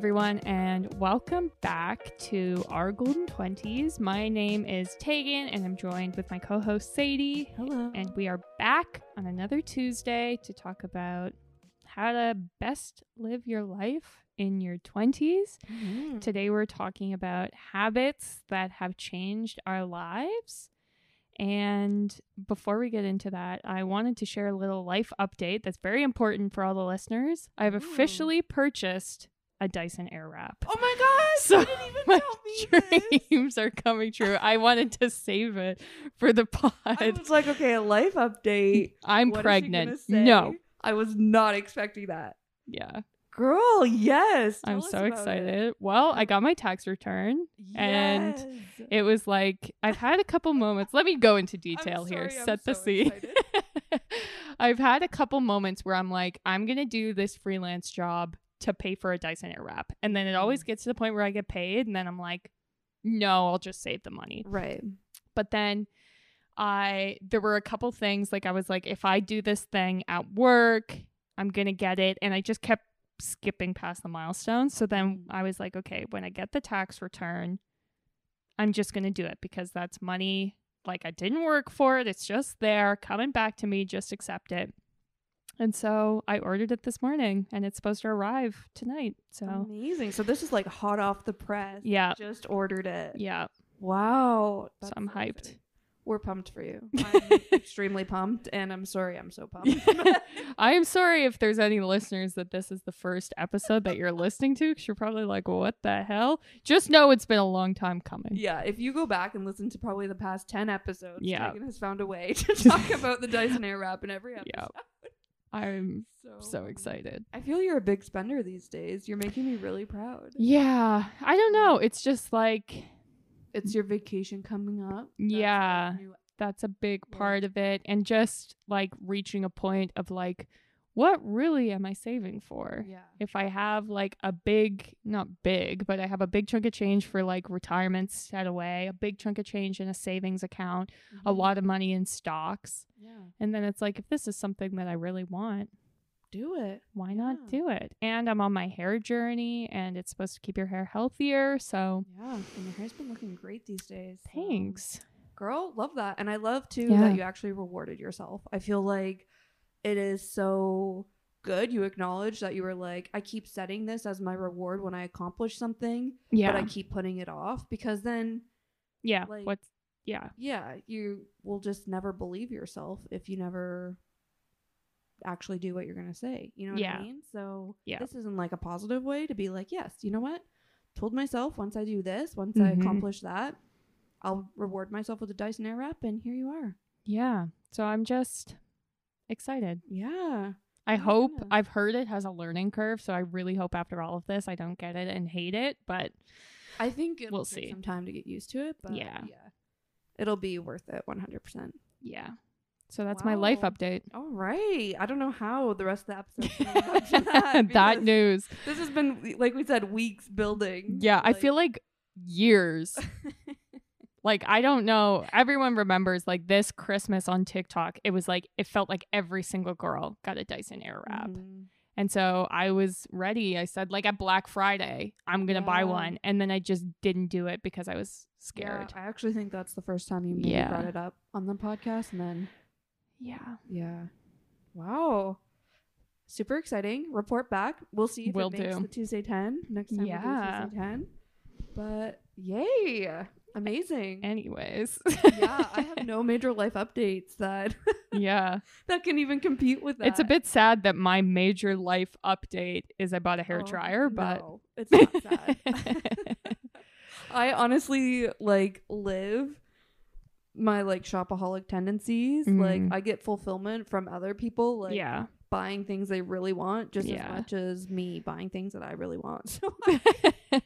everyone, and welcome back to our Golden 20s. My name is Tegan, and I'm joined with my co host Sadie. Hello. And we are back on another Tuesday to talk about how to best live your life in your 20s. Mhm. Today, we're talking about habits that have changed our lives. And before we get into that, I wanted to share a little life update that's very important for all the listeners. I've officially purchased a Dyson Airwrap. Oh my gosh! So didn't even my tell me this. dreams are coming true. I wanted to save it for the pod. I was like, okay, a life update. I'm What pregnant. No. I was not expecting that. Yeah. Girl, yes. I'm us so about it. excited. Well, I got my tax return. And It was like I've had a couple moments. Let me go into detail I'm here. I'm Set the scene. I've had a couple moments where I'm like, I'm gonna do this freelance job to pay for a Dyson Airwrap, and then it always Mm. gets to the point where I get paid, and then I'm like, no, I'll just save the money. Right. But then I there were a couple things like I was like, if I do this thing at work, I'm gonna get it, and I just kept skipping past the milestones. So then I was like, okay, when I get the tax return, I'm just gonna do it because that's money. Like I didn't work for it; it's just there, coming back to me. Just accept it. And so I ordered it this morning, and it's supposed to arrive tonight. So Amazing. So this is like hot off the press. yeah, Just ordered it. yeah. Wow. So I'm hyped. We're pumped for you. I'm extremely pumped, and I'm sorry I'm so pumped. I am sorry if there's any listeners that this is the first episode that you're listening to because you're probably like, what the hell? Just know it's been a long time coming. Yeah, if you go back and listen to probably the past 10 episodes, Yeah. Tegan has found a way to talk about the Dyson Airwrap in every episode. Yeah. I'm So, so excited. I feel you're a big spender these days. You're making me really proud. Yeah. I don't know. It's just like, It's your vacation coming up. That's Yeah. that's a big Yeah. part of it. And just like reaching a point of like, what really am I saving for? yeah. if I have like a big, not big, but I have a big chunk of change for like retirement set away, a big chunk of change in a savings account, a Mhm. lot of money in stocks. Yeah. And then it's like, if this is something that I really want, Do it. why not do it? And I'm on my hair journey and it's supposed to keep your hair healthier. So Yeah. And your hair's been looking great these days. so- thanks. Girl, love that. And I love too Yeah. that you actually rewarded yourself. I feel like it is so good. You acknowledge that you were like, I keep setting this as my reward when I accomplish something, Yeah. but I keep putting it off because then, yeah. like- What's, yeah. yeah, you will just never believe yourself if you never actually do what you're going to say. You know what Yeah. I mean? So, Yeah. this isn't like a positive way to be like, yes, you know what? Told myself once I do this, once I Mhm. accomplish that, I'll reward myself with a Dyson Airwrap, and here you are. Yeah. So I'm just excited. Yeah. I hope. I've heard it has a learning curve, so I really hope after all of this I don't get it and hate it. But I think it'll We'll take see. some time to get used to it, but Yeah. yeah. It'll be worth it 100%. yeah. So that's my life update. All right. I don't know how the rest of the episode going to match that. that news. This has been, like we said, weeks building. Yeah, I feel like years. like I don't know. Everyone remembers like this Christmas on TikTok. It was like it felt like every single girl got a Dyson Airwrap. Mhm. And so I was ready. I said like at Black Friday, I'm going to buy one. And then I just didn't do it because I was Yeah, scared. I actually think that's the first time you Yeah. brought it up on the podcast. And then, Yeah. yeah. Wow. Super exciting. Report back. We'll see if Will it makes do. the Tuesday 10 next time Yeah. we do Tuesday 10. But yay. Amazing. Anyways. yeah, I have no major life updates that yeah. that can even compete with that. It's a bit sad that my major life update is I bought a hair Oh, dryer, but no, it's not sad. I honestly like live my like shopaholic tendencies. Like Mm. I get fulfillment from other people like yeah. Buying things they really want just Yeah. as much as me buying things that I really want. So I,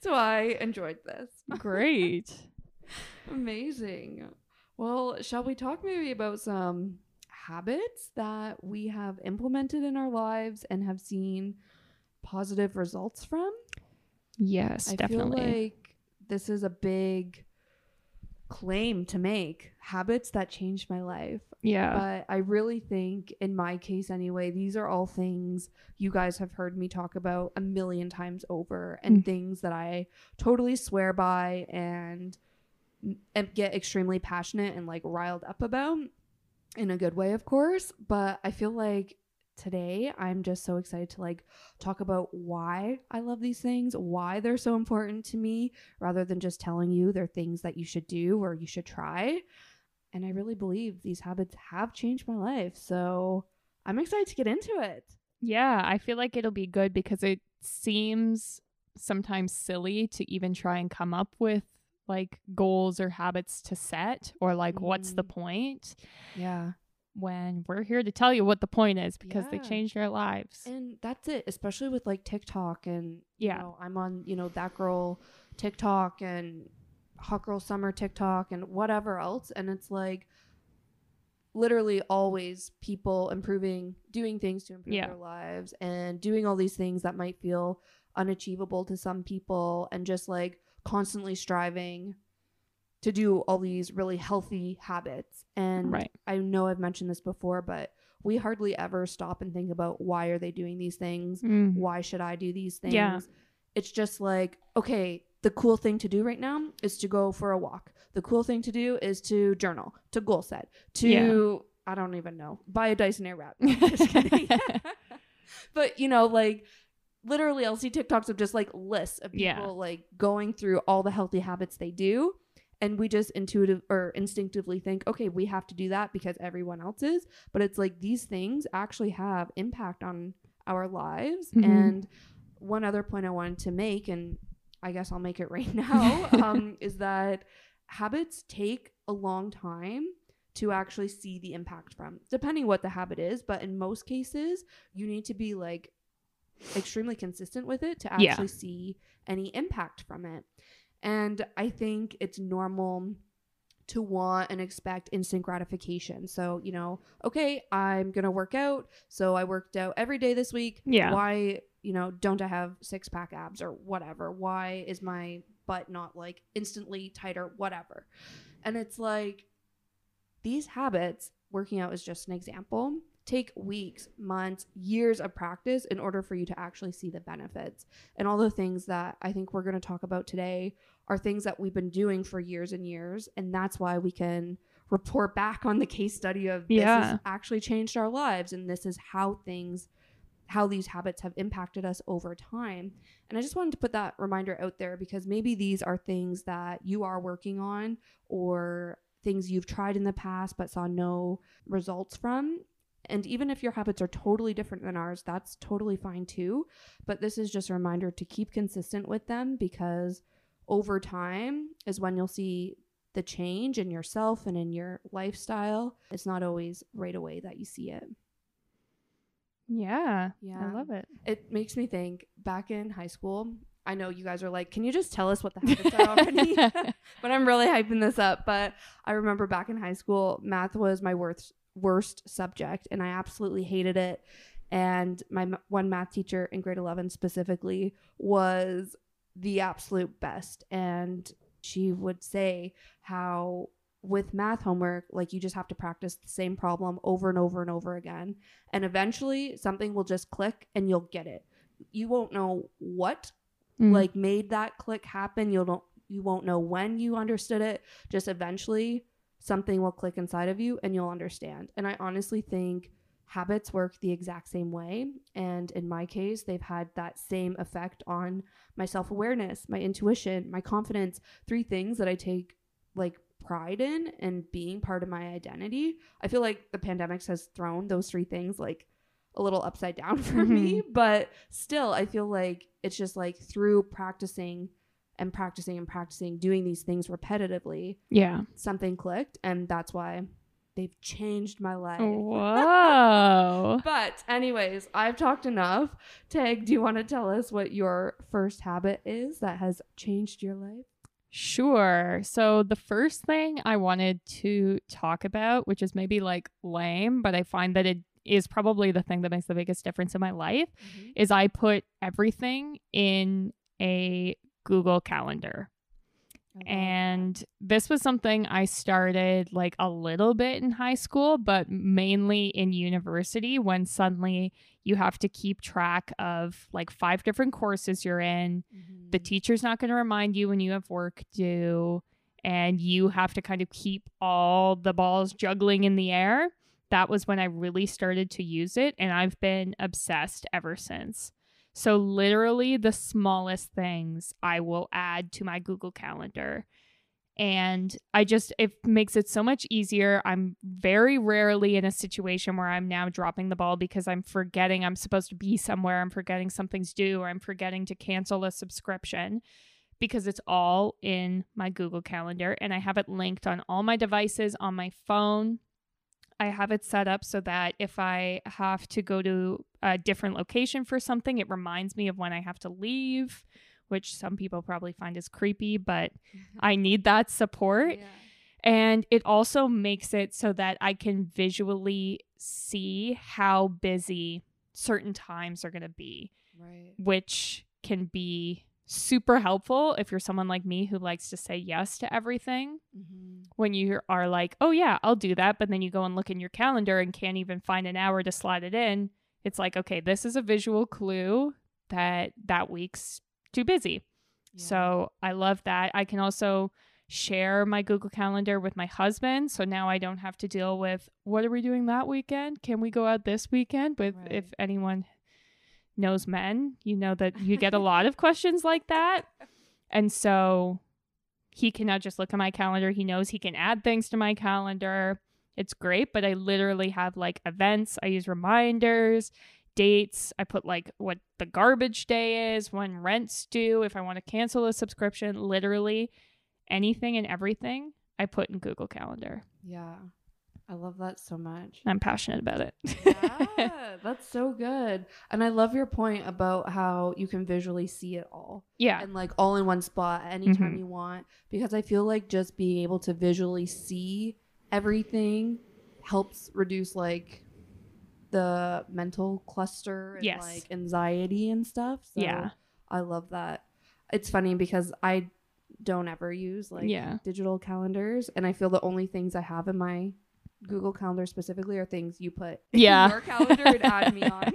so I enjoyed this. Great. Amazing. Well, shall we talk maybe about some habits that we have implemented in our lives and have seen positive results from? Yes, I definitely. feel like this is a big claim to make habits that changed my life. Yeah. But I really think, in my case anyway, these are all things you guys have heard me talk about a million times over and Mm. things that I totally swear by and, and get extremely passionate and like riled up about in a good way, of course. But I feel like today I'm just so excited to like talk about why I love these things, why they're so important to me, rather than just telling you they're things that you should do or you should try. And I really believe these habits have changed my life. So I'm excited to get into it. Yeah, I feel like it'll be good because it seems sometimes silly to even try and come up with like goals or habits to set or like what's the Mm. point Yeah. When we're here to tell you what the point is because they change changed our lives. And that's it, especially with like TikTok and Yeah. you know, I'm on, you know, that girl TikTok and hot girl summer TikTok and whatever else and it's like literally always people improving, doing things to improve Yeah. their lives and doing all these things that might feel unachievable to some people and just like constantly striving to do all these really healthy habits. And Right. I know I've mentioned this before, but we hardly ever stop and think about why are they doing these things? Mm. Why should I do these things? Yeah. It's just like, okay, the cool thing to do right now is to go for a walk. The cool thing to do is to journal, to goal set, to Yeah. I don't even know, buy a Dyson Airwrap. No, just kidding. but you know, like literally I'll see TikToks of just like lists of people Yeah. like going through all the healthy habits they do. And we just intuitive or instinctively think, okay, we have to do that because everyone else is. But it's like these things actually have impact on our lives. Mhm. And one other point I wanted to make, and I guess I'll make it right now, um, is that habits take a long time to actually see the impact from, depending what the habit is. But in most cases, you need to be like extremely consistent with it to Yeah. actually see any impact from it. And I think it's normal to want and expect instant gratification. So, you know, okay, I'm going to work out. So I worked out every day this week. Yeah. Why, you know, don't I have six pack abs or whatever? Why is my butt not like instantly tighter? Whatever. And it's like these habits, working out is just an example, take weeks, months, years of practice in order for you to actually see the benefits. And all the things that I think we're going to talk about today are things that we've been doing for years and years. And that's why we can report back on the case study of this Yeah. has actually changed our lives. And this is how things, how these habits have impacted us over time. And I just wanted to put that reminder out there because maybe these are things that you are working on or things you've tried in the past but saw no results from. And even if your habits are totally different than ours, that's totally fine too. But this is just a reminder to keep consistent with them because over time is when you'll see the change in yourself and in your lifestyle. It's not always right away that you see it. Yeah. Yeah. I love it. It makes me think back in high school. I know you guys are like, can you just tell us what the habits are already? but I'm really hyping this up. But I remember back in high school, math was my worst worst subject, and I absolutely hated it. And my m- one math teacher in grade 11 specifically was the absolute best. And she would say how with math homework, like you just have to practice the same problem over and over and over again. And eventually something will just click and you'll get it. You won't know what Mm. like made that click happen. You'll don't you won't know when you understood it. Just eventually something will click inside of you and you'll understand. And I honestly think habits work the exact same way. And in my case, they've had that same effect on my self awareness, my intuition, my confidence. Three things that I take like pride in and being part of my identity. I feel like the pandemics has thrown those three things like a little upside down for me, mm-hmm. but still, I feel like it's just like through practicing and practicing and practicing doing these things repetitively, yeah. something clicked, and that's why they've changed my life. Whoa. But, anyways, I've talked enough. Tag, do you want to tell us what your first habit is that has changed your life? Sure. So the first thing I wanted to talk about, which is maybe like lame, but I find that it is probably the thing that makes the biggest difference in my life, mm-hmm. is I put everything in a Google Calendar. And this was something I started like a little bit in high school, but mainly in university when suddenly you have to keep track of like five different courses you're in. Mm-hmm. The teacher's not going to remind you when you have work due, and you have to kind of keep all the balls juggling in the air. That was when I really started to use it, and I've been obsessed ever since. So, literally, the smallest things I will add to my Google Calendar. And I just, it makes it so much easier. I'm very rarely in a situation where I'm now dropping the ball because I'm forgetting I'm supposed to be somewhere, I'm forgetting something's due, or I'm forgetting to cancel a subscription because it's all in my Google Calendar and I have it linked on all my devices on my phone. I have it set up so that if I have to go to a different location for something, it reminds me of when I have to leave, which some people probably find is creepy, but I need that support. Yeah. And it also makes it so that I can visually see how busy certain times are going to be, Right. which can be super helpful if you're someone like me who likes to say yes to everything Mm-hmm. when you are like, oh, yeah, I'll do that. But then you go and look in your calendar and can't even find an hour to slot it in. It's like, okay, this is a visual clue that that week's too busy. So I love that. I can also share my Google Calendar with my husband. So now I don't have to deal with what are we doing that weekend? Can we go out this weekend? But Right. if anyone knows men, you know that you get a lot of questions like that. And so he can now just look at my calendar. He knows he can add things to my calendar. It's great, but I literally have like events. I use reminders, dates. I put like what the garbage day is, when rent's due, if I want to cancel a subscription, literally anything and everything I put in Google Calendar. Yeah. I love that so much. I'm passionate about it. yeah, that's so good. And I love your point about how you can visually see it all yeah. and like all in one spot anytime Mhm. you want because I feel like just being able to visually see everything helps reduce like the mental cluster and Yes. like anxiety and stuff. So Yeah. I love that. It's funny because I don't ever use like Yeah. digital calendars and I feel the only things I have in my Google Calendar specifically are things you put Yeah. in your calendar and add me on.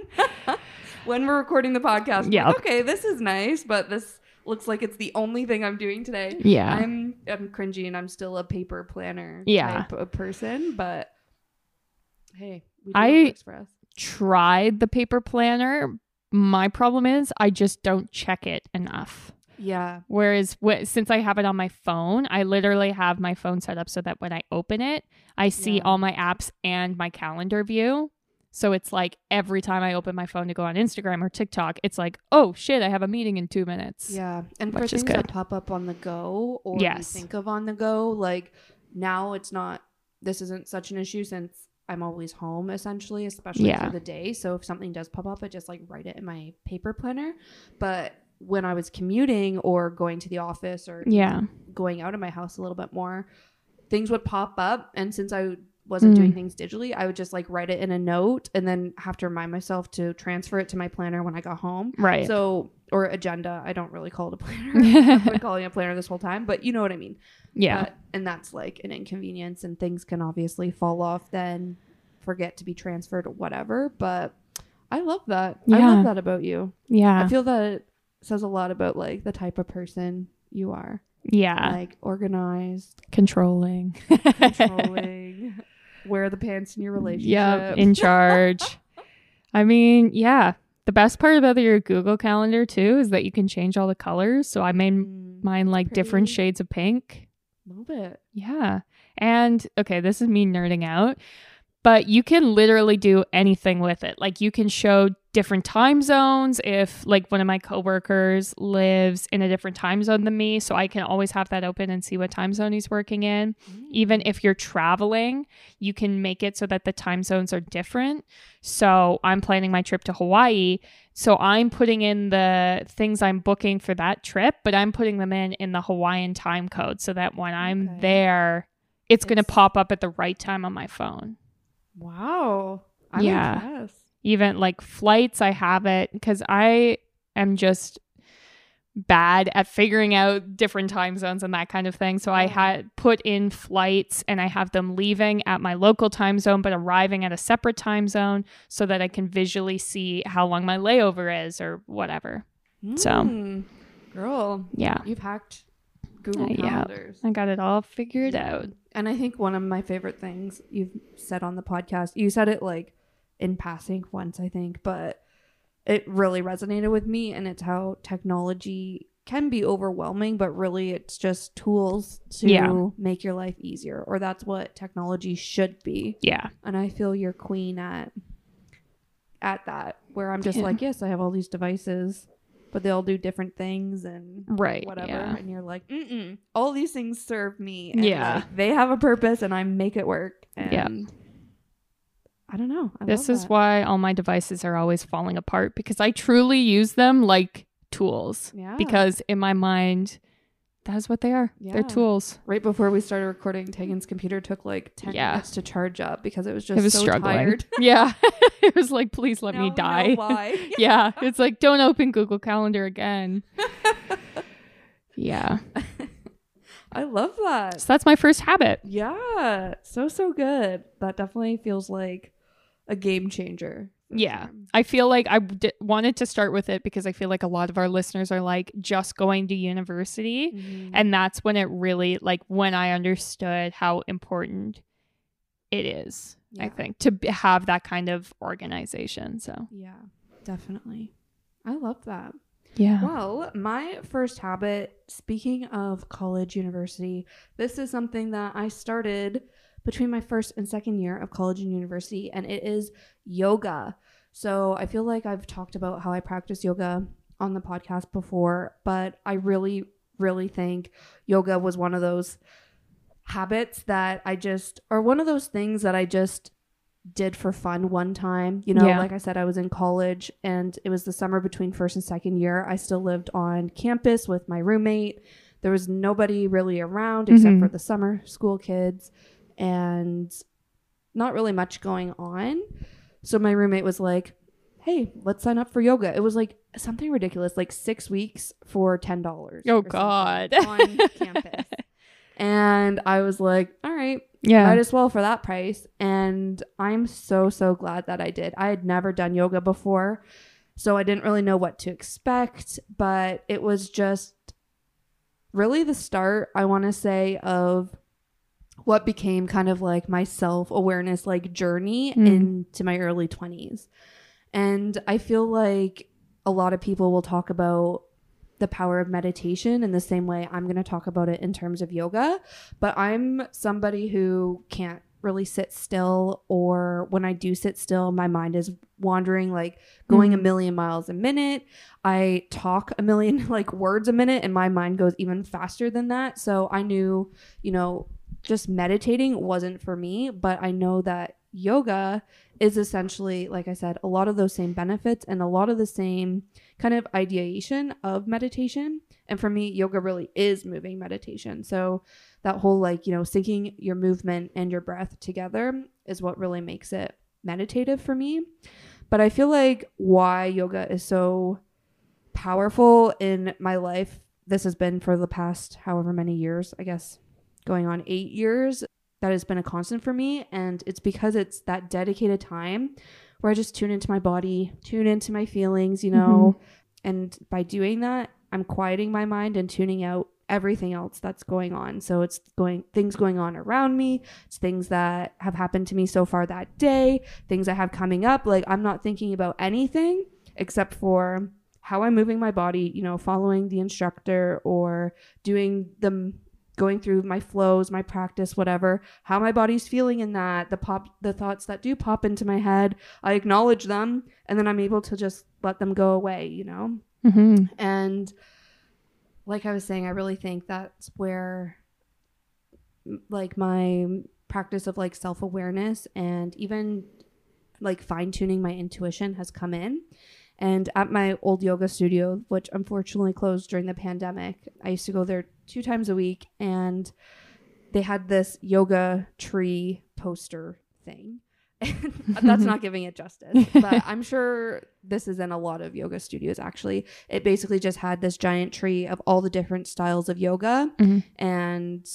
when we're recording the podcast, yeah. Yep. okay, this is nice, but this looks like it's the only thing I'm doing today. Yeah. I'm I'm cringy and I'm still a paper planner Yeah. type of person, but hey, we I- works for us. tried the paper planner. My problem is I just don't check it enough. Yeah. Whereas wh- since I have it on my phone, I literally have my phone set up so that when I open it, I see Yeah. all my apps and my calendar view. So it's like every time I open my phone to go on Instagram or TikTok, it's like, oh shit, I have a meeting in two minutes. Yeah, and for things that pop up on the go or Yes. you think of on the go, like now it's not. This isn't such an issue since I'm always home essentially, especially Yeah. for the day. So if something does pop up, I just like write it in my paper planner. But when I was commuting or going to the office or Yeah. going out of my house a little bit more, things would pop up, and since I wasn't Mm. doing things digitally, I would just like write it in a note and then have to remind myself to transfer it to my planner when I got home. Right. So, or agenda. I don't really call it a planner. I've been calling it a planner this whole time, but you know what I mean. yeah. And that's like an inconvenience, and things can obviously fall off, then forget to be transferred or whatever. But I love that. I love that about you. yeah. I feel that it says a lot about like the type of person you are. yeah. Like organized, Controlling. controlling, wear the pants in your relationship. Yep, in charge. I mean, yeah. The best part about your Google Calendar too is that you can change all the colors. So I made Mm, mine like different shades of pink. love it. Yeah. And okay, this is me nerding out, but you can literally do anything with it. Like you can show different time zones if like one of my coworkers lives in a different time zone than me, so I can always have that open and see what time zone he's working in. Mm. Even if you're traveling, you can make it so that the time zones are different. So I'm planning my trip to Hawaii. So I'm putting in the things I'm booking for that trip, but I'm putting them in in the Hawaiian time code so that when I'm Okay. there, it's going to pop up at the right time on my phone. Wow. I'm Yeah. impressed. Even like flights, I have it because I am just bad at figuring out different time zones and that kind of thing. So I had put in flights and I have them leaving at my local time zone but arriving at a separate time zone so that I can visually see how long my layover is or whatever. So. Mm. girl, Yeah. you've hacked Google Uh, yeah. calendars. I got it all figured out. And I think one of my favorite things you've said on the podcast, you said it like in passing once, I think, but it really resonated with me. And it's how technology can be overwhelming, but really it's just tools to Yeah. make your life easier, or that's what technology should be. Yeah. And I feel you're queen at at that, where I'm just Yeah. like, yes, I have all these devices, but they all do different things and Right. whatever Yeah. and you're like Mm-mm, all these things serve me and Yeah. like, they have a purpose and i make it work and Yeah. I don't know I This is that. why all my devices are always falling apart because I truly use them like tools. yeah Because in my mind, that is what they are. Yeah. They're tools. right before we started recording tegan's computer took like 10 Yeah. minutes to charge up because it was just it was so struggling. tired Yeah. it was like, please let Now me die. why. yeah. It's like, don't open Google Calendar again. yeah. i love that So that's my first habit. yeah so so good that definitely feels like a game changer Yeah. sure. I feel like I d- wanted to start with it because I feel like a lot of our listeners are like just going to university. Mhm. And that's when it really, like, when I understood how important it is, I think, to b- have that kind of organization. So, yeah definitely i love that yeah. Well, my first habit, speaking of college, university, this is something that I started between my first and second year of college and university, and it is yoga. So I feel like I've talked about how I practice yoga on the podcast before, but I really, really think yoga was one of those habits that I just, or one of those things that I just did for fun one time. You know, Yeah. like I said, I was in college and it was the summer between first and second year. I still lived on campus with my roommate. There was nobody really around except Mhm. for the summer school kids and not really much going on. So my roommate was like, hey, let's sign up for yoga. It was like something ridiculous, like six weeks for $10. Oh, God. on campus. And I was like, all right, Yeah. might as well for that price. And I'm so, so glad that I did. I had never done yoga before, so I didn't really know what to expect, but it was just really the start, I want to say, of what became kind of like my self awareness like journey Mm. into my early 20s. And I feel like a lot of people will talk about the power of meditation in the same way I'm going to talk about it in terms of yoga. But I'm somebody who can't really sit still, or when I do sit still, my mind is wandering, like going a Mhm. million miles a minute. I talk a million like words a minute, and my mind goes even faster than that. So I knew, you know, just meditating wasn't for me, but I know that yoga is essentially, like I said, a lot of those same benefits and a lot of the same kind of ideation of meditation. And for me, yoga really is moving meditation. So that whole like, you know, syncing your movement and your breath together is what really makes it meditative for me. But I feel like why yoga is so powerful in my life, this has been for the past however many years, I guess going on eight years, that has been a constant for me. And it's because it's that dedicated time where I just tune into my body, tune into my feelings, you know. Mm-hmm. And by doing that, I'm quieting my mind and tuning out everything else that's going on. So it's going things going on around me, it's things that have happened to me so far that day, things I have coming up. Like I'm not thinking about anything except for how I'm moving my body, you know, following the instructor or doing the going through my flows, my practice, whatever, how my body's feeling in that, the pop the thoughts that do pop into my head, I acknowledge them and then I'm able to just let them go away, you know? Mm-hmm. And like I was saying, I really think that's where like my practice of like self-awareness and even like fine-tuning my intuition has come in. And at my old yoga studio, which unfortunately closed during the pandemic, I used to go there two times a week and they had this yoga tree poster thing. that's not giving it justice. But I'm sure this is in a lot of yoga studios actually. It basically just had this giant tree of all the different styles of yoga. Mhm. And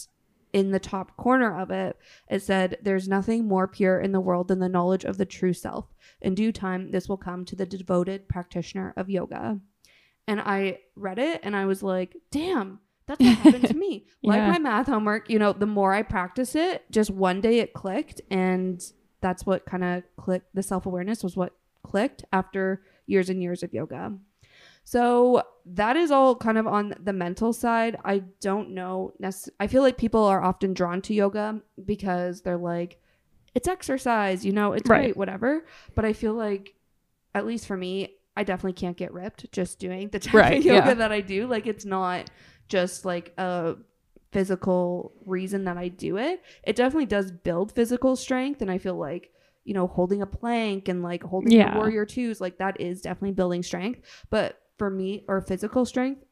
in the top corner of it, it said, There's nothing more pure in the world than the knowledge of the true self. In due time, this will come to the devoted practitioner of yoga. And I read it and I was like, Damn. That's what happened to me. Like Yeah. my math homework, you know, the more I practice it, just one day it clicked and that's what kind of clicked the self-awareness was what clicked after years and years of yoga so that is all kind of on the mental side i don't know necess- i feel like people are often drawn to yoga because they're like it's exercise you know it's Right. great whatever but i feel like at least for me i definitely can't get ripped just doing the type Right, of yoga yeah. that i do like it's not just like a physical reason that I do it. It definitely does build physical strength and I feel like you know holding a plank and like holding Yeah. warrior twos like that is definitely building strength but for me or physical strength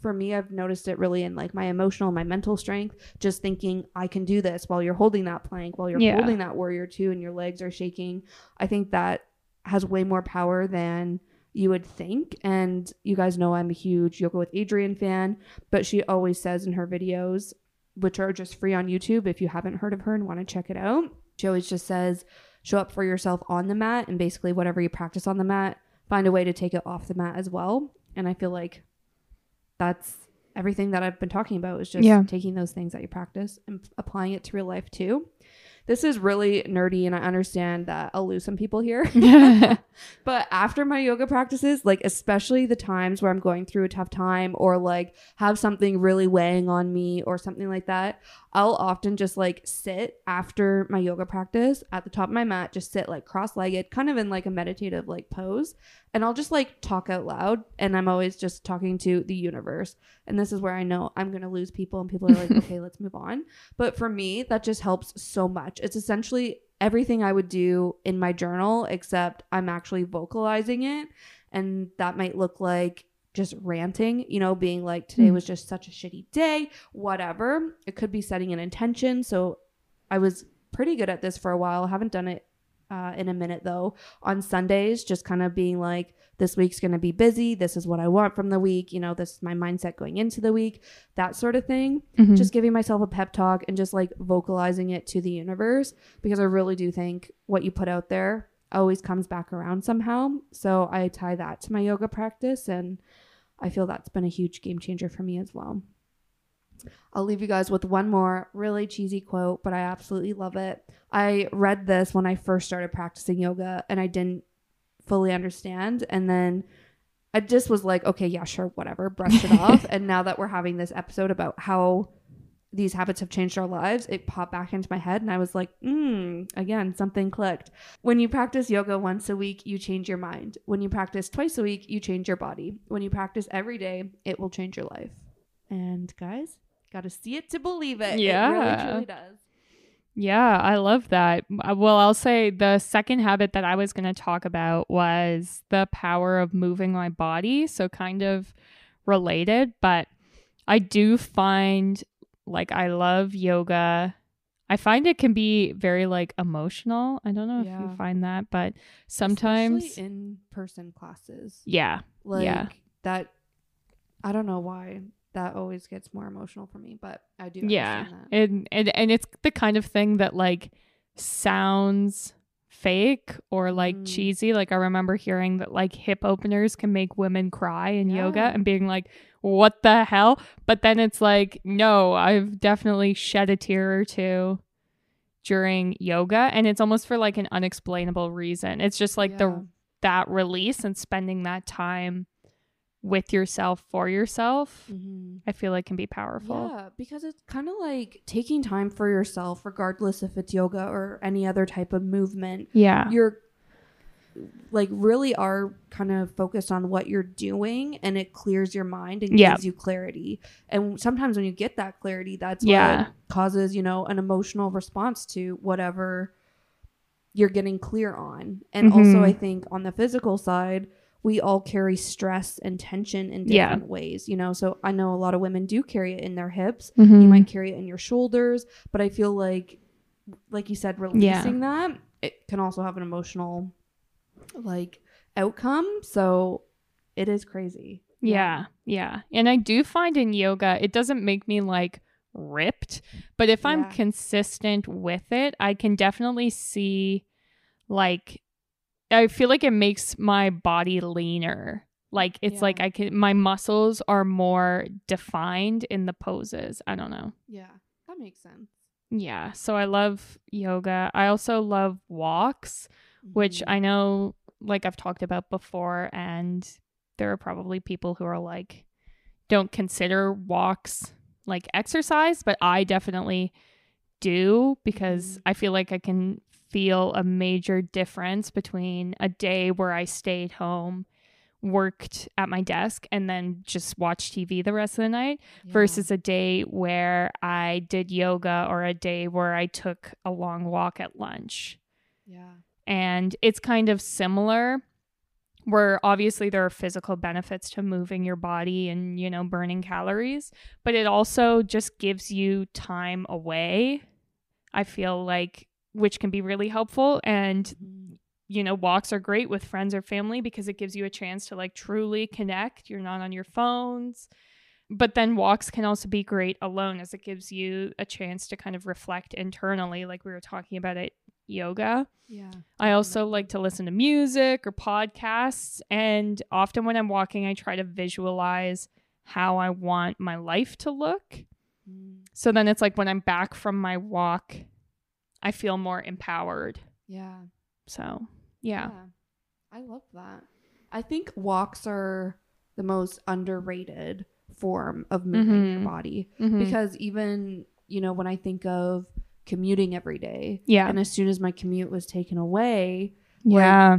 for me I've noticed it really in like my emotional my mental strength just thinking I can do this while you're holding that plank while you're Yeah. holding that warrior two and your legs are shaking I think that has way more power than you would think and you guys know I'm a huge yoga with Adriene fan but she always says in her videos which are just free on YouTube if you haven't heard of her and want to check it out she always just says show up for yourself on the mat and basically whatever you practice on the mat find a way to take it off the mat as well and I feel like that's everything that I've been talking about is just Yeah. taking those things that you practice and applying it to real life too this is really nerdy and I understand that I'll lose some people here. But after my yoga practices, like especially the times where I'm going through a tough time or like have something really weighing on me or something like that, I'll often just like sit after my yoga practice at the top of my mat, just sit like cross-legged, kind of in like a meditative like pose, and I'll just like talk out loud and I'm always just talking to the universe. And this is where I know I'm going to lose people and people are like, "Okay, let's move on." But for me, that just helps so much. It's essentially everything I would do in my journal, except I'm actually vocalizing it. And that might look like just ranting, you know, being like, today Mm. was just such a shitty day, whatever. It could be setting an intention. So I was pretty good at this for a while. I haven't done it uh, in a minute though. On Sundays, just kind of being like, this week's going to be busy. This is what I want from the week. You know, this is my mindset going into the week, that sort of thing Mhm. just giving myself a pep talk and just like vocalizing it to the universe because I really do think what you put out there always comes back around somehow. So I tie that to my yoga practice and I feel that's been a huge game changer for me as well. I'll leave you guys with one more really cheesy quote, but I absolutely love it. I read this when I first started practicing yoga and I didn't fully understand. And then I just was like, okay, yeah, sure, whatever, brushed it off. And now that we're having this episode about how these habits have changed our lives, it popped back into my head. And I was like, mm, again, something clicked. When you practice yoga once a week, you change your mind. When you practice twice a week, you change your body. When you practice every day, it will change your life. And guys, got to see it to believe it. Yeah. It really, truly does. Yeah, I love that. Uh, Well, I'll say the second habit that I was going to talk about was the power of moving my body. So, kind of related, but I do find like I love yoga. I find it can be very like emotional. I don't know if you find that, but sometimes, in person classes. yeah, like Yeah. that i don't know why that always gets more emotional for me but i do yeah, that. and and and it's the kind of thing that like sounds fake or like Mm. cheesy. Like I remember hearing that like hip openers can make women cry in yoga and being like, what the hell? But then it's like, no, I've definitely shed a tear or two during yoga and it's almost for like an unexplainable reason. It's just like Yeah. the that release and spending that time with yourself for yourself. Mhm. I feel like can be powerful. Yeah, because it's kind of like taking time for yourself, regardless if it's yoga or any other type of movement. Yeah. You're like really are kind of focused on what you're doing and it clears your mind and Yeah. gives you clarity. And sometimes when you get that clarity, that's Yeah. what causes, you know, an emotional response to whatever you're getting clear on. And also Mhm. I think on the physical side, we all carry stress and tension in Yeah. different ways, you know. So I know a lot of women do carry it in their hips. Mhm. You might carry it in your shoulders, but I feel like like you said releasing that it can also have an emotional like outcome. So it is crazy. Yeah, yeah. And I do find in yoga, it doesn't make me like ripped, but if I'm Yeah. consistent with it, I can definitely see like I feel like it makes my body leaner. Like it's Yeah. like I can my muscles are more defined in the poses. I don't know. Yeah. That makes sense. Yeah, so I love yoga. I also love walks, which Mhm. I know like I've talked about before and there are probably people who are like don't consider walks like exercise, but I definitely do because Mhm. I feel like I can feel a major difference between a day where I stayed home, worked at my desk and then just watched TV the rest of the night Yeah. versus a day where I did yoga or a day where I took a long walk at lunch. yeah. And it's kind of similar where obviously there are physical benefits to moving your body and, you know, burning calories, but it also just gives you time away. I feel like which can be really helpful and you know, walks are great with friends or family because it gives you a chance to like truly connect. You're not on your phones. But then walks can also be great alone as it gives you a chance to kind of reflect internally, like we were talking about at yoga. Yeah. I also like to listen to music or podcasts. And often when I'm walking, I try to visualize how I want my life to look. Mm. So then it's like when I'm back from my walk, I feel more empowered. Yeah. So, yeah. I love that. I think walks are the most underrated form of moving Mhm. your body Mhm. because even, you know, when I think of commuting every day yeah. and as soon as my commute was taken away, Yeah.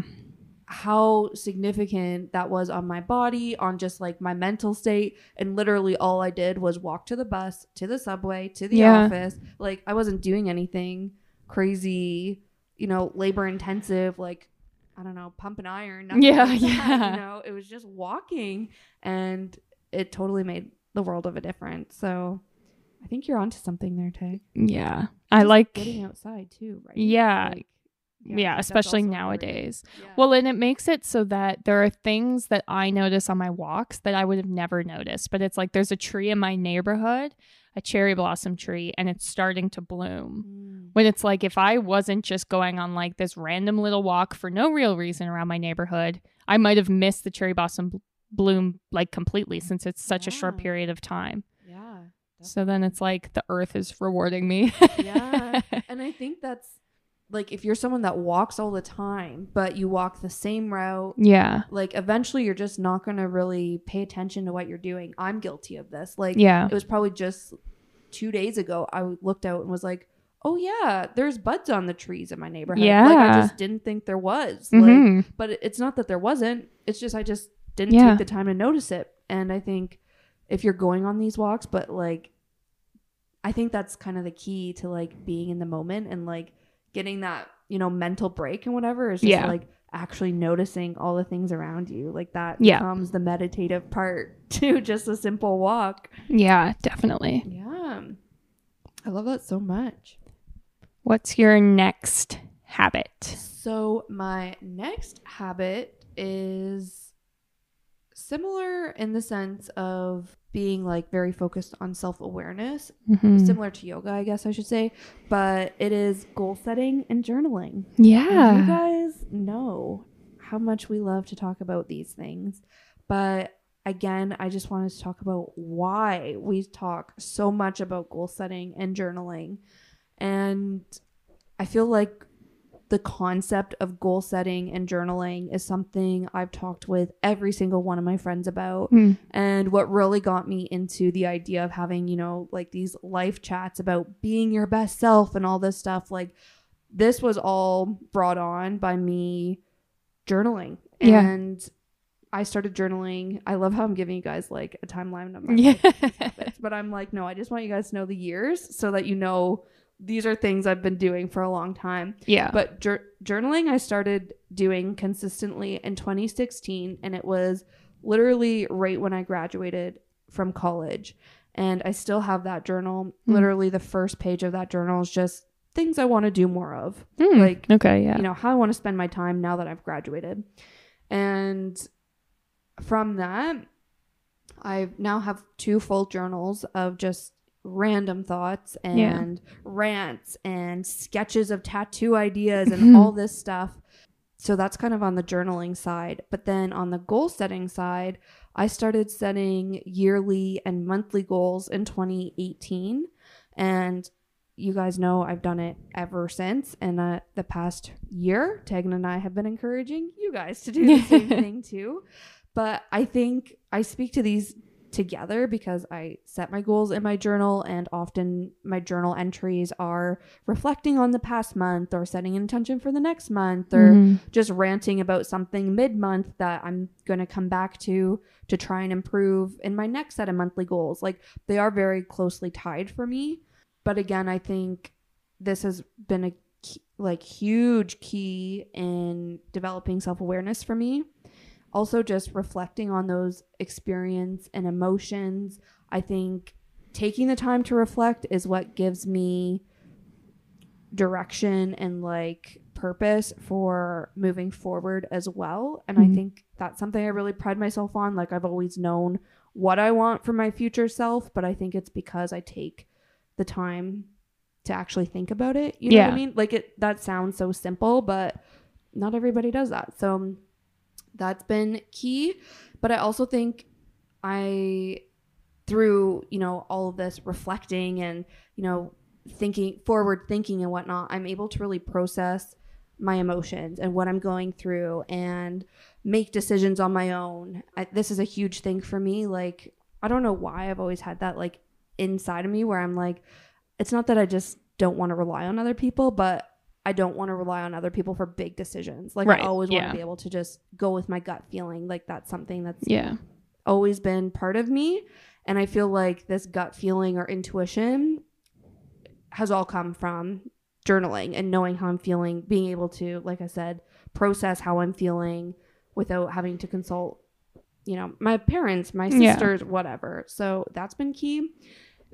how significant that was on my body, on just like my mental state. And literally all I did was walk to the bus, to the subway, to the Yeah. office. Like I wasn't doing anything crazy, you know, labor intensive, like I don't know, pump and iron. Yeah, like that, yeah. You know, it was just walking and it totally made the world of a difference. So I think you're onto something there, Tay. Yeah. I like getting outside too, right? Yeah. Like, yeah, that's especially nowadays. Yeah. Well, and it makes it so that there are things that I notice on my walks that I would have never noticed. But it's like there's a tree in my neighborhood, a cherry blossom tree, and it's starting to bloom. Mm. When it's like if I wasn't just going on like this random little walk for no real reason around my neighborhood, I might have missed the cherry blossom bl- bloom like completely since it's such a short period of time. Yeah. So then it's like the earth is rewarding me. Yeah. and I think that's like if you're someone that walks all the time, but you walk the same route, yeah. like eventually you're just not going to really pay attention to what you're doing. I'm guilty of this. Like Yeah. it was probably just 2 days ago I looked out and was like, "Oh yeah, there's buds on the trees in my neighborhood." Like I just didn't think there was. Like Mhm. but it's not that there wasn't. It's just I just didn't Yeah. take the time to notice it. And I think if you're going on these walks, but like, I think that's kind of the key to like being in the moment and like getting that you know mental break and whatever is just Yeah. like actually noticing all the things around you. Like that Yeah. becomes the meditative part to just a simple walk. Yeah, definitely. Yeah, I love that so much. What's your next habit? So my next habit is similar in the sense of being like very focused on self-awareness, Mhm. similar to yoga, I guess I should say, but it is goal setting and journaling. And Yeah. you guys know how much we love to talk about these things, but again, I just wanted to talk about why we talk so much about goal setting and journaling. And I feel like the concept of goal setting and journaling is something I've talked with every single one of my friends about. Mm. And what really got me into the idea of having, you know, like these life chats about being your best self and all this stuff, like this was all brought on by me journaling. Yeah. And I started journaling. I love how I'm giving you guys like a timeline my Yeah. habits, but I'm like, no, I just want you guys to know the years so that you know these are things I've been doing for a long time. yeah. But jour- journaling, I started doing consistently in 2016, and it was literally right when I graduated from college. And I still have that journal. Mm. Literally, the first page of that journal is just things I want to do more of. Hmm. Like, okay, yeah. you know how i want to spend my time now that i've graduated and from that i now have two full journals of just random thoughts Yeah. and rants and sketches of tattoo ideas and all this stuff so that's kind of on the journaling side but then on the goal setting side i started setting yearly and monthly goals in 2018 and you guys know I've done it ever since. And uh, the past year, Tegan and I have been encouraging you guys to do the same thing too. But I think I speak to these together because I set my goals in my journal, and often my journal entries are reflecting on the past month or setting an intention for the next month or Mhm. just ranting about something mid month that I'm going to come back to to try and improve in my next set of monthly goals. Like they are very closely tied for me. But again, I think this has been a key, like huge key in developing self awareness for me. Also, just reflecting on those experience and emotions. I think taking the time to reflect is what gives me direction and like purpose for moving forward as well. And Mhm. I think that's something I really pride myself on. Like I've always known what I want for my future self, but I think it's because I take the time to actually think about it. You know what I mean? Like it that sounds so simple, but not everybody does that. So that's been key. But I also think I through, you know, all of this reflecting and, you know, thinking forward thinking and whatnot, I'm able to really process my emotions and what I'm going through and make decisions on my own. I, this is a huge thing for me. Like, I don't know why I've always had that like inside of me where I'm like, it's not that I just don't want to rely on other people, but I don't want to rely on other people for big decisions. Like, Right, I always want to be able to just go with my gut feeling. Like, that's something that's Yeah. always been part of me. And I feel like this gut feeling or intuition has all come from journaling and knowing how I'm feeling, being able to, like I said, process how I'm feeling without having to consult, you know, my parents, my Yeah. sisters, whatever. So that's been key.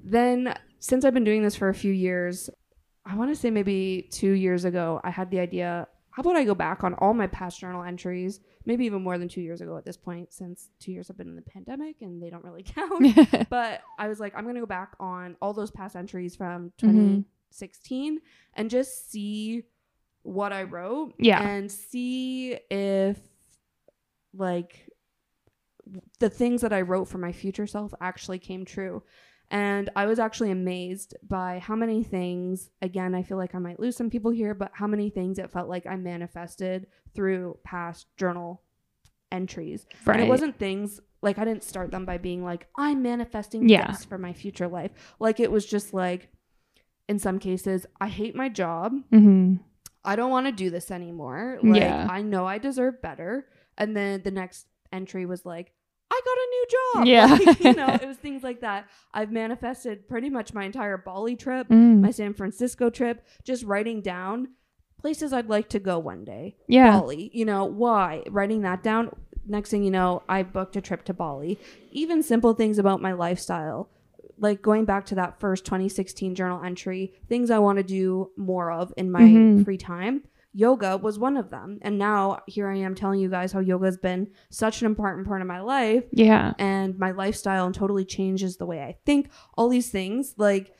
Then, since I've been doing this for a few years, I want to say maybe two years ago, I had the idea how about I go back on all my past journal entries, maybe even more than two years ago at this point, since two years have been in the pandemic and they don't really count. but I was like, I'm going to go back on all those past entries from Mhm. 2016 and just see what I wrote Yeah. and see if like the things that I wrote for my future self actually came true. And I was actually amazed by how many things, again, I feel like I might lose some people here, but how many things it felt like I manifested through past journal entries. right. And it wasn't things like I didn't start them by being like, I'm manifesting Yeah. this for my future life. Like it was just like, in some cases, I hate my job. hmm I don't want to do this anymore. Like Yeah. I know I deserve better. And then the next entry was like, I got a new job. Yeah. Like, you know, it was things like that. I've manifested pretty much my entire Bali trip, Mm. my San Francisco trip, just writing down places I'd like to go one day. yeah. Bali. You know, why? Writing that down. Next thing you know, I booked a trip to Bali. Even simple things about my lifestyle, like going back to that first 2016 journal entry, things I want to do more of in my Mhm. free time. Yoga was one of them. And now here I am telling you guys how yoga has been such an important part of my life Yeah. and my lifestyle and totally changes the way I think. All these things, like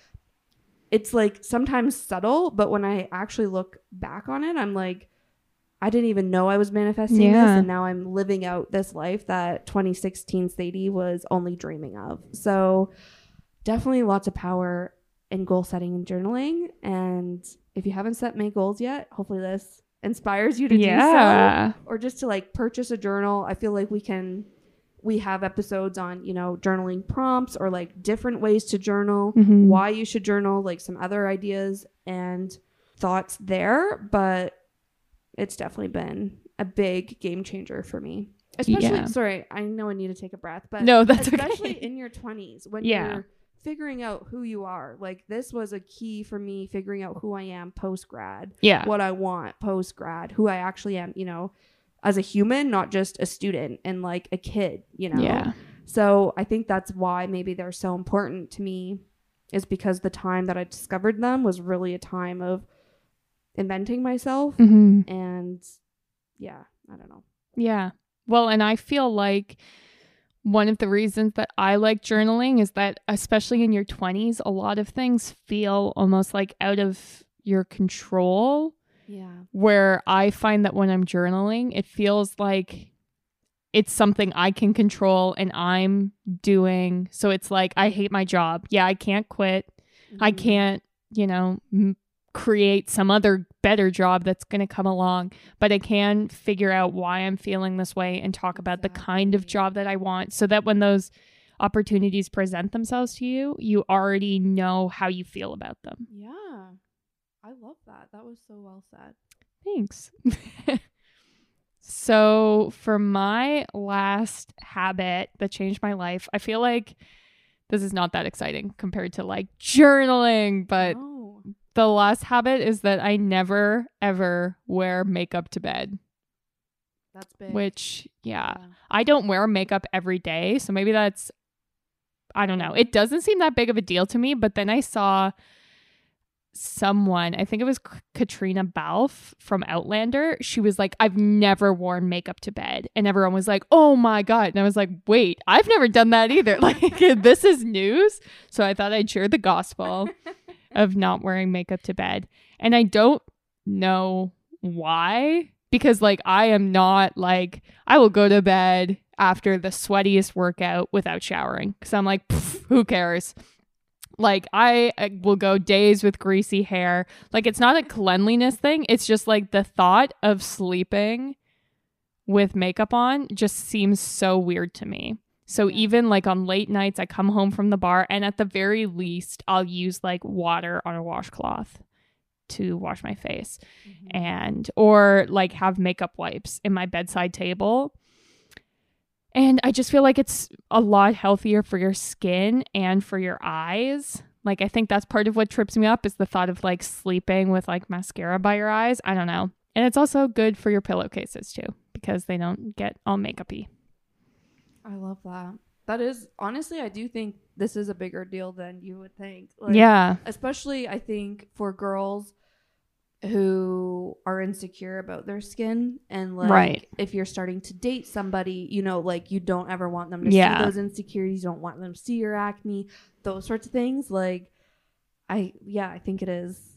it's like sometimes subtle, but when I actually look back on it, I'm like, I didn't even know I was manifesting this, and now I'm living out this life that 2016 Sadie was only dreaming of. So definitely lots of power in goal setting and journaling. And if you haven't set many goals yet, hopefully this inspires you to do so Yeah. or just to like purchase a journal. I feel like we can we have episodes on, you know, journaling prompts or like different ways to journal, Mhm. why you should journal, like some other ideas and thoughts there, but it's definitely been a big game changer for me. Especially Yeah. sorry, I know I need to take a breath, but No, that's especially okay. in your 20s when Yeah. you're figuring out who you are. Like this was a key for me figuring out who I am post grad Yeah. what I want post grad, who I actually am, you know, as a human, not just a student and like a kid, you know. Yeah. So I think that's why maybe they're so important to me is because the time that I discovered them was really a time of inventing myself hmm and yeah, I don't know. Yeah. Well, and I feel like one of the reasons that I like journaling is that, especially in your 20s, a lot of things feel almost like out of your control. Yeah. Where I find that when I'm journaling, it feels like it's something I can control and I'm doing. So it's like, I hate my job. Yeah, I can't quit. I Mhm. can't, you know, m- create some other better job that's going to come along, but I can figure out why I'm feeling this way and talk about the kind of job that I want so that when those opportunities present themselves to you, you already know how you feel about them. Yeah. I love that. That was so well said. Thanks. so, for my last habit that changed my life, I feel like this is not that exciting compared to like journaling, but the last habit is that I never ever wear makeup to bed, that's big. which, yeah, I don't wear makeup every day. So maybe that's, I don't know. It doesn't seem that big of a deal to me. But then I saw someone, I think it was Caitríona Balfe from Outlander. She was like, I've never worn makeup to bed. And everyone was like, oh my God. And I was like, wait, I've never done that either. Like, this is news. So I thought I'd share the gospel of not wearing makeup to bed. And I don't know why because like I am not like I will go to bed after the sweatiest workout without showering cuz I'm like who cares? Like I, I will go days with greasy hair. Like it's not a cleanliness thing. It's just like the thought of sleeping with makeup on just seems so weird to me. So even like on late nights I come home from the bar and at the very least I'll use like water on a washcloth to wash my face Mhm. and or like have makeup wipes in my bedside table. And I just feel like it's a lot healthier for your skin and for your eyes. Like I think that's part of what trips me up is the thought of like sleeping with like mascara by your eyes. I don't know. And it's also good for your pillowcases too because they don't get all makeupy. I love that. That is honestly, I do think this is a bigger deal than you would think. Like, yeah. especially I think for girls who are insecure about their skin and like Right. if you're starting to date somebody, you know, like you don't ever want them to Yeah. see those insecurities, you don't want them to see your acne, those sorts of things. Like I yeah, I think it is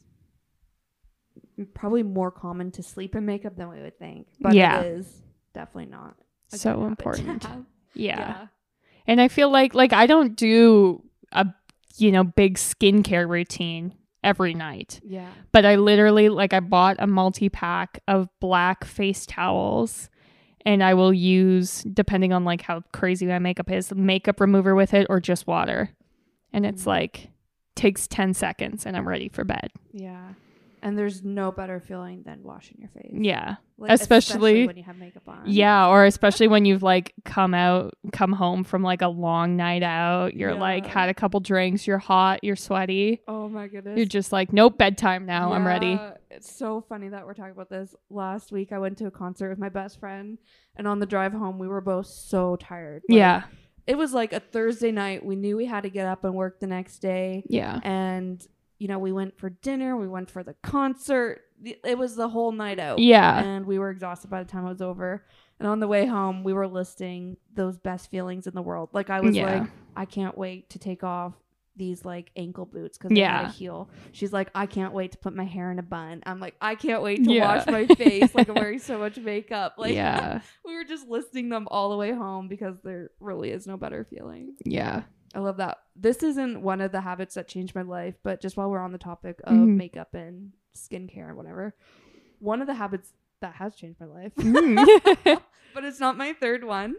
probably more common to sleep in makeup than we would think. But Yeah. it is definitely not So important. Have. yeah. And I feel like like I don't do a you know big skincare routine every night. Yeah. But I literally like I bought a multi-pack of black face towels and I will use depending on like how crazy my makeup is, makeup remover with it or just water. And it's Mm. like takes 10 seconds and I'm ready for bed. Yeah. And there's no better feeling than washing your face. Yeah. Like, Especially- when you have makeup on. Yeah, or especially when you've like come out, come home from like a long night out, you're like had a couple drinks, you're hot, you're sweaty. Oh my goodness. You're just like, nope, bedtime now. I'm ready. It's so funny that we're talking about this. Last week I went to a concert with my best friend and on the drive home we were both so tired. Like, Yeah. It was like a Thursday night. We knew we had to get up and work the next day. Yeah. And you know, we went for dinner, we went for the concert. It was the whole night out. Yeah. and we were exhausted by the time it was over. And on the way home, we were listing those best feelings in the world. Like I was Yeah. like, I can't wait to take off these like ankle boots because they had a heel. She's like, I can't wait to put my hair in a bun. I'm like, I can't wait to Yeah. wash my face. Like I'm wearing so much makeup. Like yeah. we were just listing them all the way home because there really is no better feeling. Yeah. I love that. This isn't one of the habits that changed my life, but just while we're on the topic of Mhm. makeup and skincare and whatever, one of the habits that has changed my life, Mm. but it's not my third one,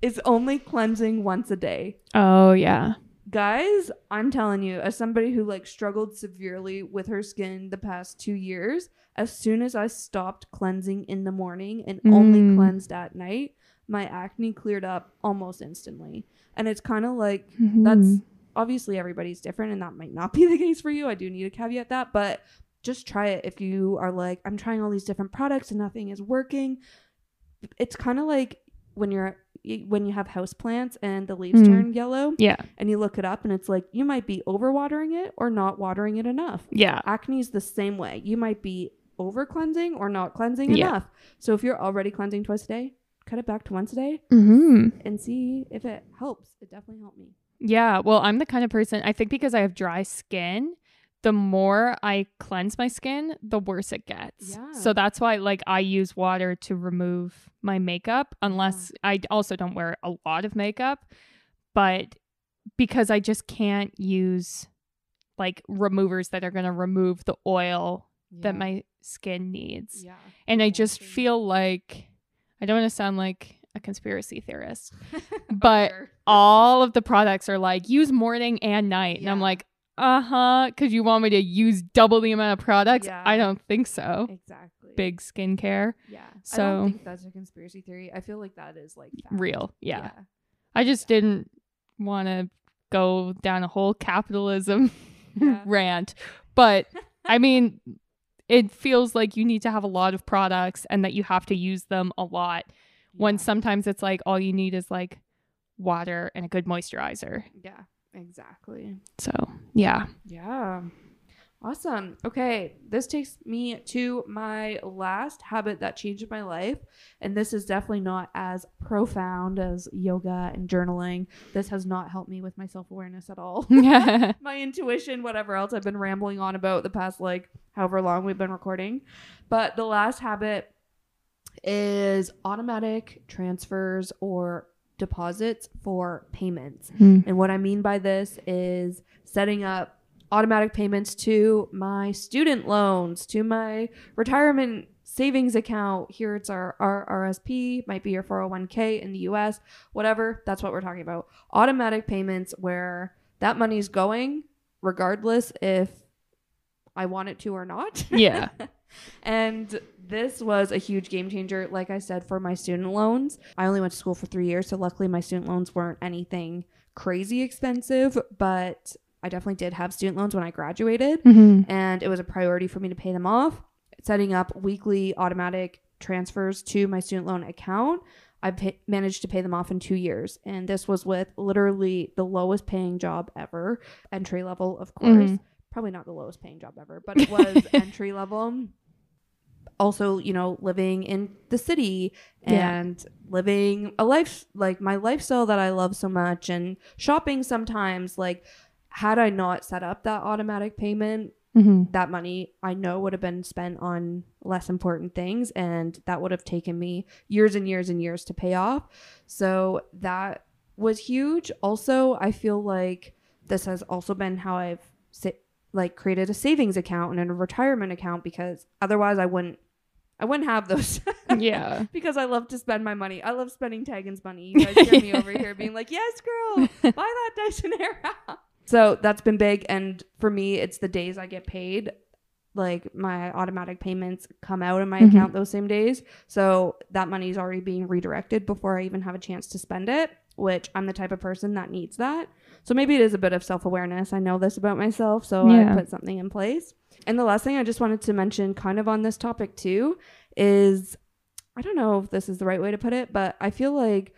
is only cleansing once a day. oh, yeah. Guys, I'm telling you, as somebody who like struggled severely with her skin the past two years, as soon as I stopped cleansing in the morning and only Mm. cleansed at night, my acne cleared up almost instantly. And it's kind of like Mhm. that's obviously everybody's different and that might not be the case for you. I do need to caveat that, but just try it if you are like, I'm trying all these different products and nothing is working. It's kind of like when you're when you have house plants and the leaves Mm. turn yellow Yeah. and you look it up and it's like you might be overwatering it or not watering it enough. Yeah. Acne is the same way. You might be over cleansing or not cleansing Yeah. enough. So if you're already cleansing twice a day, cut it back to once a day hmm and see if it helps. It definitely helped me. Yeah. Well, I'm the kind of person, I think because I have dry skin, the more I cleanse my skin, the worse it gets. Yeah. So that's why, like, I use water to remove my makeup, unless I also don't wear a lot of makeup. But because I just can't use like removers that are going to remove the oil that my skin needs. yeah. And I just feel like I don't want to sound like a conspiracy theorist, But Sure. all of the products are like use morning and night. And I'm like, uh huh. Because you want me to use double the amount of products? Yeah. I don't think so. exactly. Big skincare. Yeah. I So- don't think that's a conspiracy theory. I feel like that is like fact. Real. Yeah. I just didn't want to go down a whole capitalism Yeah. rant. But I mean, it feels like you need to have a lot of products and that you have to use them a lot. When Yeah. sometimes it's like all you need is like water and a good moisturizer. Yeah. Exactly. So, yeah. Yeah. Awesome. Okay. This takes me to my last habit that changed my life. And this is definitely not as profound as yoga and journaling. This has not helped me with my self awareness at all. my intuition, whatever else I've been rambling on about the past, like, however long we've been recording. But the last habit is automatic transfers or deposits for payments. Hmm. And what I mean by this is setting up automatic payments to my student loans, to my retirement savings account. Here it's our, our RSP, might be your 401k in the US, whatever. That's what we're talking about. Automatic payments where that money's going regardless if I want it to or not. Yeah. and this was a huge game changer, like I said, for my student loans. I only went to school for three years, so luckily my student loans weren't anything crazy expensive, but I definitely did have student loans when I graduated, Mm-hmm. and it was a priority for me to pay them off. Setting up weekly automatic transfers to my student loan account. I pa- managed to pay them off in two years, and this was with literally the lowest paying job ever, entry level, of course. Mhm. Probably not the lowest paying job ever, but it was entry level. Also, you know, living in the city Yeah. and living a life like my lifestyle that I love so much and shopping sometimes. Like, had I not set up that automatic payment, Mm-hmm. that money I know would have been spent on less important things and that would have taken me years and years and years to pay off. So that was huge. Also, I feel like this has also been how I've sa- like created a savings account and a retirement account because otherwise I wouldn't I wouldn't have those. Yeah. because I love to spend my money. I love spending Tegan's money. You guys hear me over here being like, "Yes, girl, buy that Dyson Airwrap." So that's been big, and for me, it's the days I get paid. Like my automatic payments come out of my Mhm. account those same days, so that money is already being redirected before I even have a chance to spend it. Which I'm the type of person that needs that. So maybe it is a bit of self awareness. I know this about myself, so Yeah. I put something in place. And the last thing I just wanted to mention, kind of on this topic too, is I don't know if this is the right way to put it, but I feel like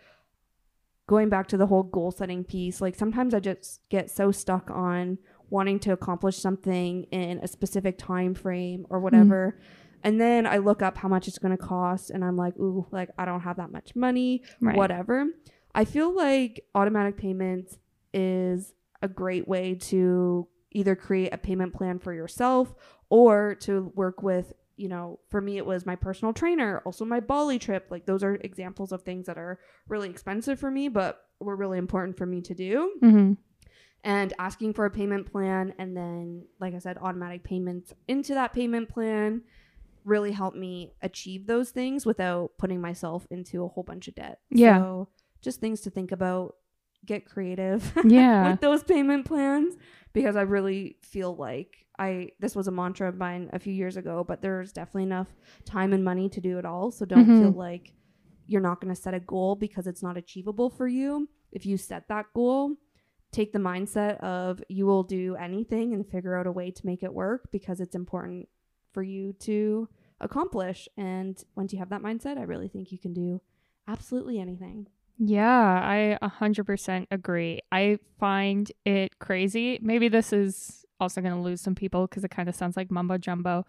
going back to the whole goal setting piece, like sometimes I just get so stuck on wanting to accomplish something in a specific time frame or mm-hmm. whatever. And then I look up how much it's going to cost and I'm like, ooh, like I don't have that much money, Right. whatever. I feel like automatic payments is a great way to either create a payment plan for yourself or to work with you know for me it was my personal trainer also my bali trip like those are examples of things that are really expensive for me but were really important for me to do Mm-hmm. and asking for a payment plan and then like i said automatic payments into that payment plan really helped me achieve those things without putting myself into a whole bunch of debt Yeah. so just things to think about get creative Yeah. with those payment plans because I really feel like I this was a mantra of mine a few years ago, but there's definitely enough time and money to do it all. So don't Mhm. feel like you're not going to set a goal because it's not achievable for you. If you set that goal, take the mindset of you will do anything and figure out a way to make it work because it's important for you to accomplish. And once you have that mindset, I really think you can do absolutely anything. Yeah, I 100% agree. I find it crazy. Maybe this is also going to lose some people because it kind of sounds like mumbo jumbo.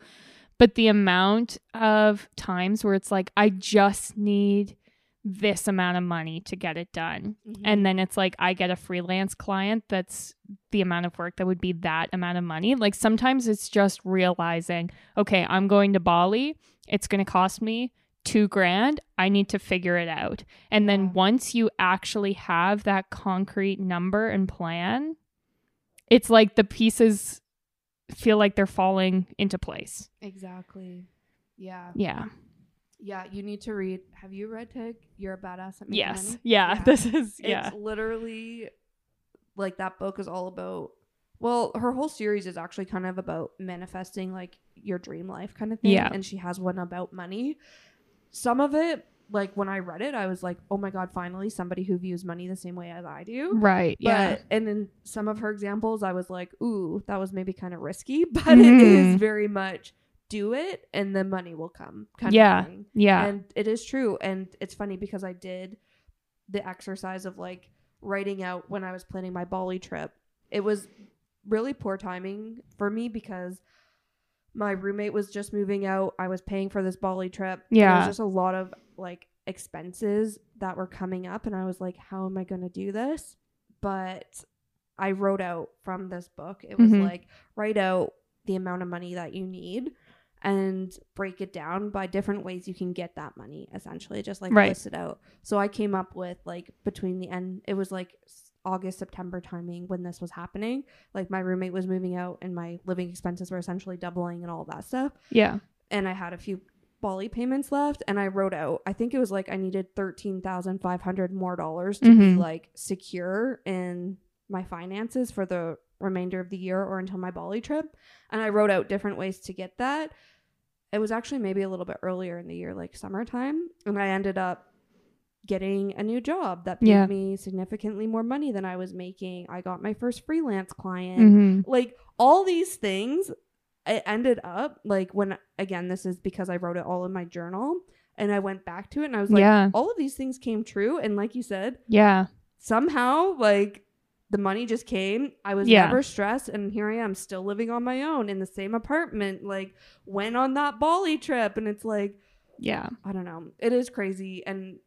But the amount of times where it's like, I just need this amount of money to get it done. Mm-hmm. And then it's like, I get a freelance client that's the amount of work that would be that amount of money. Like sometimes it's just realizing, okay, I'm going to Bali. It's going to cost me two grand. I need to figure it out. And then Yeah. once you actually have that concrete number and plan, it's like the pieces feel like they're falling into place. exactly. Yeah. Yeah. Yeah, you need to read. Have you read Tig? You're a badass at making Yes. money. Yeah. Yeah. This is yeah. It's literally like that book is all about well, her whole series is actually kind of about manifesting like your dream life kind of thing. Yeah. And she has one about money. Some of it, like when I read it, I was like, oh my God, finally somebody who views money the same way as I do. Right. But yeah. and in some of her examples, I was like, ooh, that was maybe kind of risky, but it is Mhm. very much do it and the money will come kind Yeah. of thing. Yeah. And it is true. And it's funny because I did the exercise of like writing out when I was planning my Bali trip. It was really poor timing for me because my roommate was just moving out. I was paying for this Bali trip. Yeah. was just a lot of like expenses that were coming up. And I was like, how am I going to do this? But I wrote out from this book, it was Mhm. like, write out the amount of money that you need and break it down by different ways you can get that money essentially just like Right. list it out so i came up with like between the end it was like august september timing when this was happening like my roommate was moving out and my living expenses were essentially doubling and all that stuff yeah. and i had a few Bali payments left and i wrote out i think it was like i needed 13500 more dollars to be Mhm. like secure in my finances for the remainder of the year or until my Bali trip. And I wrote out different ways to get that. It was actually maybe a little bit earlier in the year, like summertime. And I ended up getting a new job that paid Yeah. me significantly more money than I was making. I got my first freelance client. hmm Like all these things, it ended up like when, again, this is because I wrote it all in my journal. And I went back to it and I was like, yeah. all of these things came true. And like you said, Yeah. somehow like the money just came i was Yeah. never stressed and here i am still living on my own in the same apartment like went on that bali trip and it's like Yeah. i don't know it is crazy and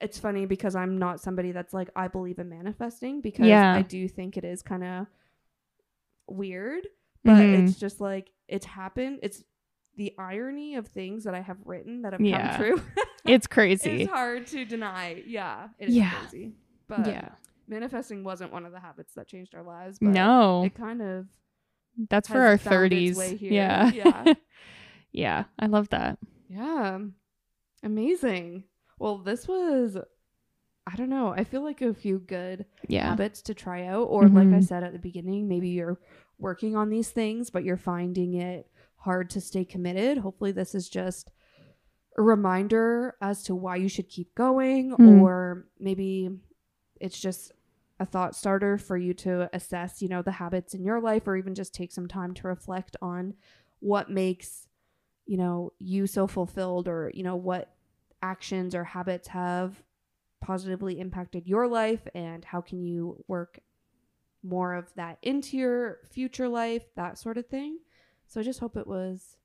it's funny because i'm not somebody that's like i believe in manifesting because Yeah. i do think it is kind of weird but Mhm. it's just like it's happened it's the irony of things that i have written that have Yeah. come true It's crazy. it's hard to deny yeah it is Yeah. crazy but yeah. manifesting wasn't one of the habits that changed our lives. But No. it kind of That's for our 30s. way here. Yeah. Yeah. yeah. I love that. yeah, amazing. Well, this was I don't know. I feel like a few good Yeah. habits to try out, or like I Mhm. said at the beginning, maybe you're working on these things, but you're finding it hard to stay committed. Hopefully, this is just a reminder as to why you should keep going, Hmm. or maybe it's just a thought starter for you to assess, you know, the habits in your life, or even just take some time to reflect on what makes, you know, you so fulfilled, or, you know, what actions or habits have positively impacted your life and how can you work more of that into your future life, that sort of thing. So I just hope it was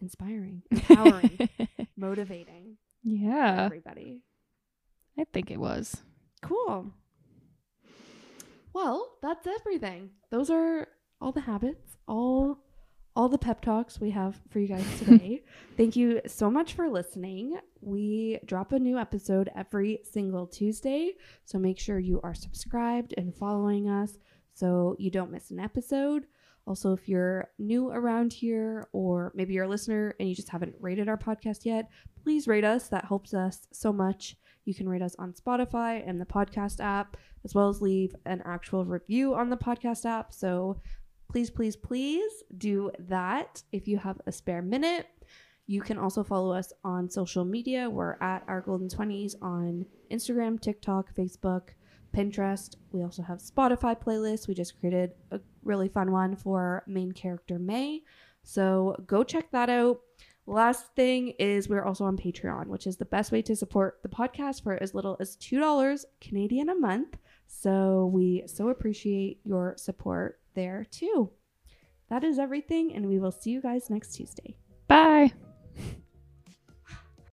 inspiring, empowering, motivating yeah. everybody. I think it was. Cool. Well, that's everything. Those are all the habits, all all the pep talks we have for you guys today. Thank you so much for listening. We drop a new episode every single Tuesday, so make sure you are subscribed and following us so you don't miss an episode. Also, if you're new around here or maybe you're a listener and you just haven't rated our podcast yet, please rate us. That helps us so much. You can rate us on Spotify and the podcast app, as well as leave an actual review on the podcast app. So please, please, please do that if you have a spare minute. You can also follow us on social media. We're at our golden 20s on Instagram, TikTok, Facebook, Pinterest. We also have Spotify playlists. We just created a really fun one for main character May. So go check that out. Last thing is we're also on Patreon, which is the best way to support the podcast for as little as $2 Canadian a month. So we so appreciate your support there too. That is everything, and we will see you guys next Tuesday. Bye.